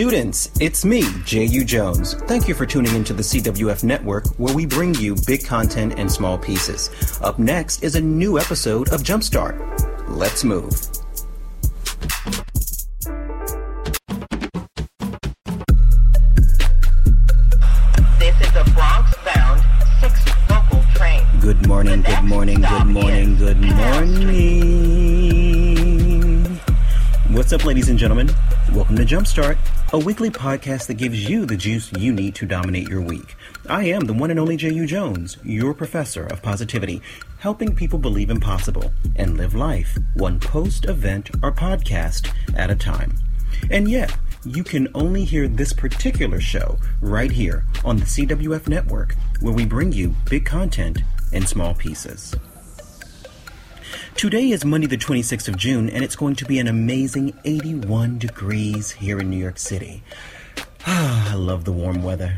Students, it's me, J.U. Jones. Thank you for tuning into the CWF network where we bring you big content in small pieces. Up next is a new episode of Jumpstart. Let's move. What's up, ladies and gentlemen? Welcome to Jumpstart, a weekly podcast that gives you the juice you need to dominate your week. I am the one and only J.U. Jones, your professor of positivity, helping people believe in possible and live life one post event or podcast at a time. And yet, you can only hear this particular show right here on the CWF network, where we bring you big content in small pieces. Today is Monday, the 26th of June, and it's going to be an amazing 81 degrees here in New York City. Ah, I love the warm weather.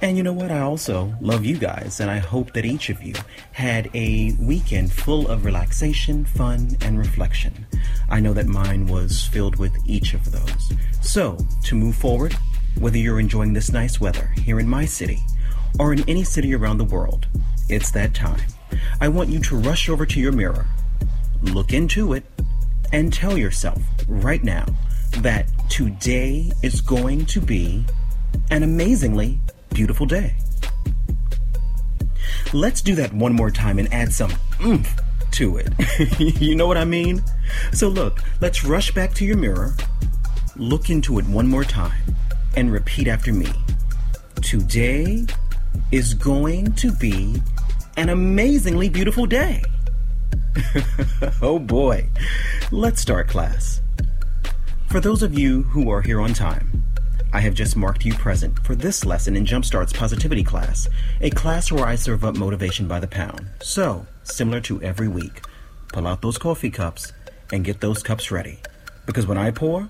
And you know what? I also love you guys, and I hope that each of you had a weekend full of relaxation, fun, and reflection. I know that mine was filled with each of those. So, to move forward, whether you're enjoying this nice weather here in my city or in any city around the world, it's that time. I want you to rush over to your mirror, look into it, and tell yourself right now that today is going to be an amazingly beautiful day. Let's do that one more time and add some oomph to it. you know what I mean? So, look, let's rush back to your mirror, look into it one more time, and repeat after me. Today is going to be an amazingly beautiful day. oh boy. Let's start class. For those of you who are here on time, I have just marked you present for this lesson in Jumpstart's Positivity class, a class where I serve up motivation by the pound. So, similar to every week, pull out those coffee cups and get those cups ready. Because when I pour,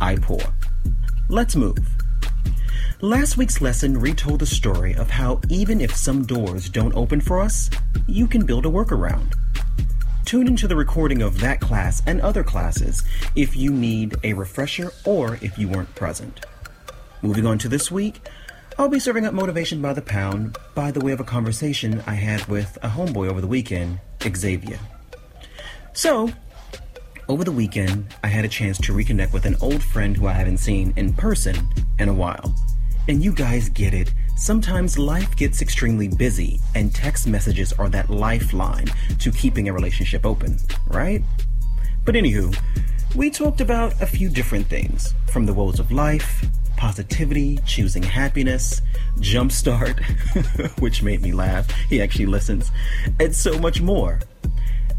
I pour. Let's move. Last week's lesson retold the story of how even if some doors don't open for us, you can build a workaround. Tune into the recording of that class and other classes if you need a refresher or if you weren't present. Moving on to this week, I'll be serving up motivation by the pound by the way of a conversation I had with a homeboy over the weekend, Xavier. So, over the weekend, I had a chance to reconnect with an old friend who I haven't seen in person in a while. And you guys get it. Sometimes life gets extremely busy, and text messages are that lifeline to keeping a relationship open, right? But anywho, we talked about a few different things from the woes of life, positivity, choosing happiness, jumpstart, which made me laugh. He actually listens, and so much more.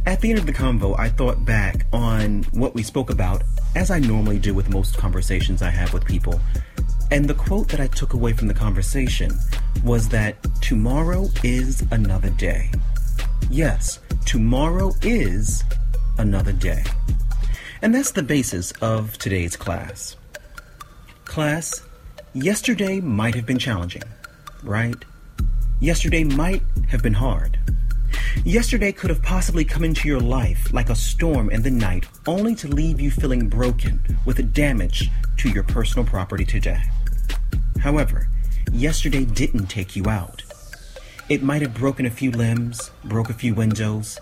At the end of the convo, I thought back on what we spoke about, as I normally do with most conversations I have with people. And the quote that I took away from the conversation was that tomorrow is another day. Yes, tomorrow is another day. And that's the basis of today's class. Class, yesterday might have been challenging, right? Yesterday might have been hard. Yesterday could have possibly come into your life like a storm in the night, only to leave you feeling broken with a damage to your personal property today. However, yesterday didn't take you out. It might have broken a few limbs, broke a few windows,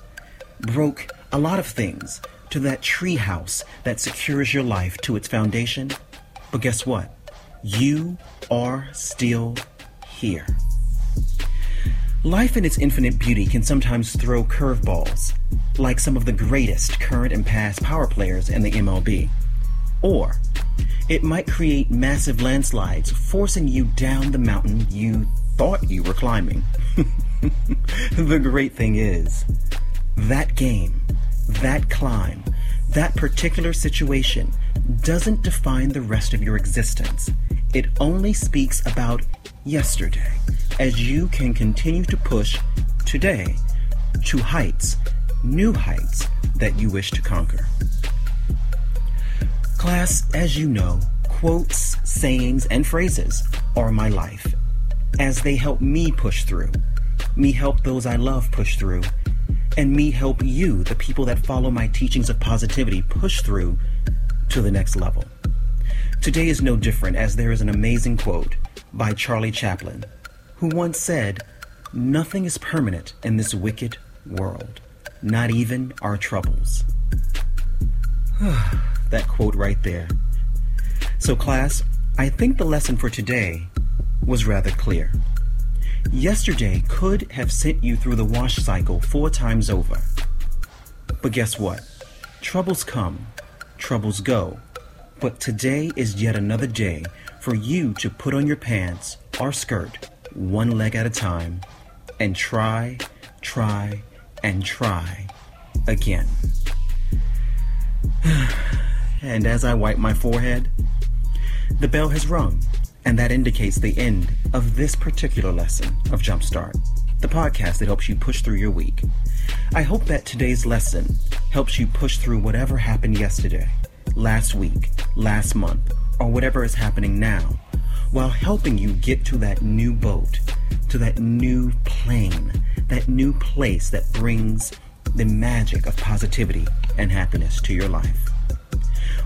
broke a lot of things to that treehouse that secures your life to its foundation. But guess what? You are still here. Life in its infinite beauty can sometimes throw curveballs, like some of the greatest current and past power players in the MLB. Or it might create massive landslides, forcing you down the mountain you thought you were climbing. the great thing is, that game, that climb, that particular situation doesn't define the rest of your existence. It only speaks about yesterday, as you can continue to push today to heights, new heights that you wish to conquer. Class, as you know, quotes, sayings, and phrases are my life, as they help me push through, me help those I love push through, and me help you, the people that follow my teachings of positivity, push through to the next level. Today is no different as there is an amazing quote by Charlie Chaplin, who once said, Nothing is permanent in this wicked world, not even our troubles. that quote right there. So, class, I think the lesson for today was rather clear. Yesterday could have sent you through the wash cycle four times over. But guess what? Troubles come, troubles go. But today is yet another day for you to put on your pants or skirt one leg at a time and try, try, and try again. and as I wipe my forehead, the bell has rung, and that indicates the end of this particular lesson of Jumpstart, the podcast that helps you push through your week. I hope that today's lesson helps you push through whatever happened yesterday, last week, last month, or whatever is happening now, while helping you get to that new boat, to that new plane, that new place that brings the magic of positivity and happiness to your life.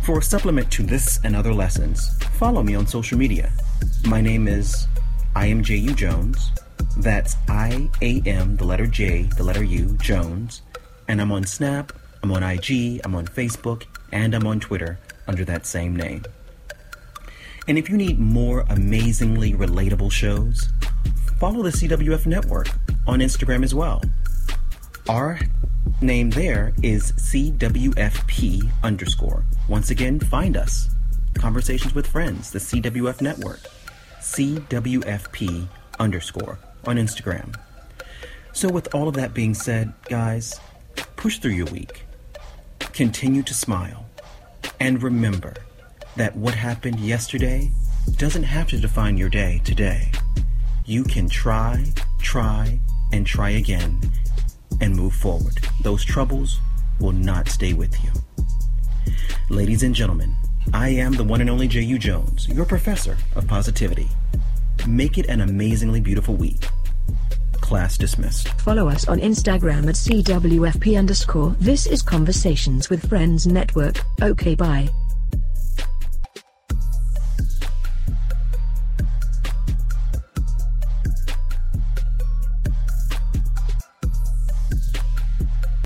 For a supplement to this and other lessons, follow me on social media. My name is I am J.U. Jones. That's I A M, the letter J, the letter U, Jones. And I'm on Snap, I'm on IG, I'm on Facebook, and I'm on Twitter under that same name. And if you need more amazingly relatable shows, follow the CWF Network on Instagram as well. Our name there is CWFP underscore. Once again, find us. Conversations with Friends, the CWF Network. CWFP underscore on Instagram. So, with all of that being said, guys, push through your week. Continue to smile. And remember that what happened yesterday doesn't have to define your day today. You can try, try, and try again and move forward. Those troubles will not stay with you. Ladies and gentlemen, I am the one and only J.U. Jones, your professor of positivity. Make it an amazingly beautiful week. Class dismissed. Follow us on Instagram at CWFP underscore. This is Conversations with Friends Network. Okay, bye.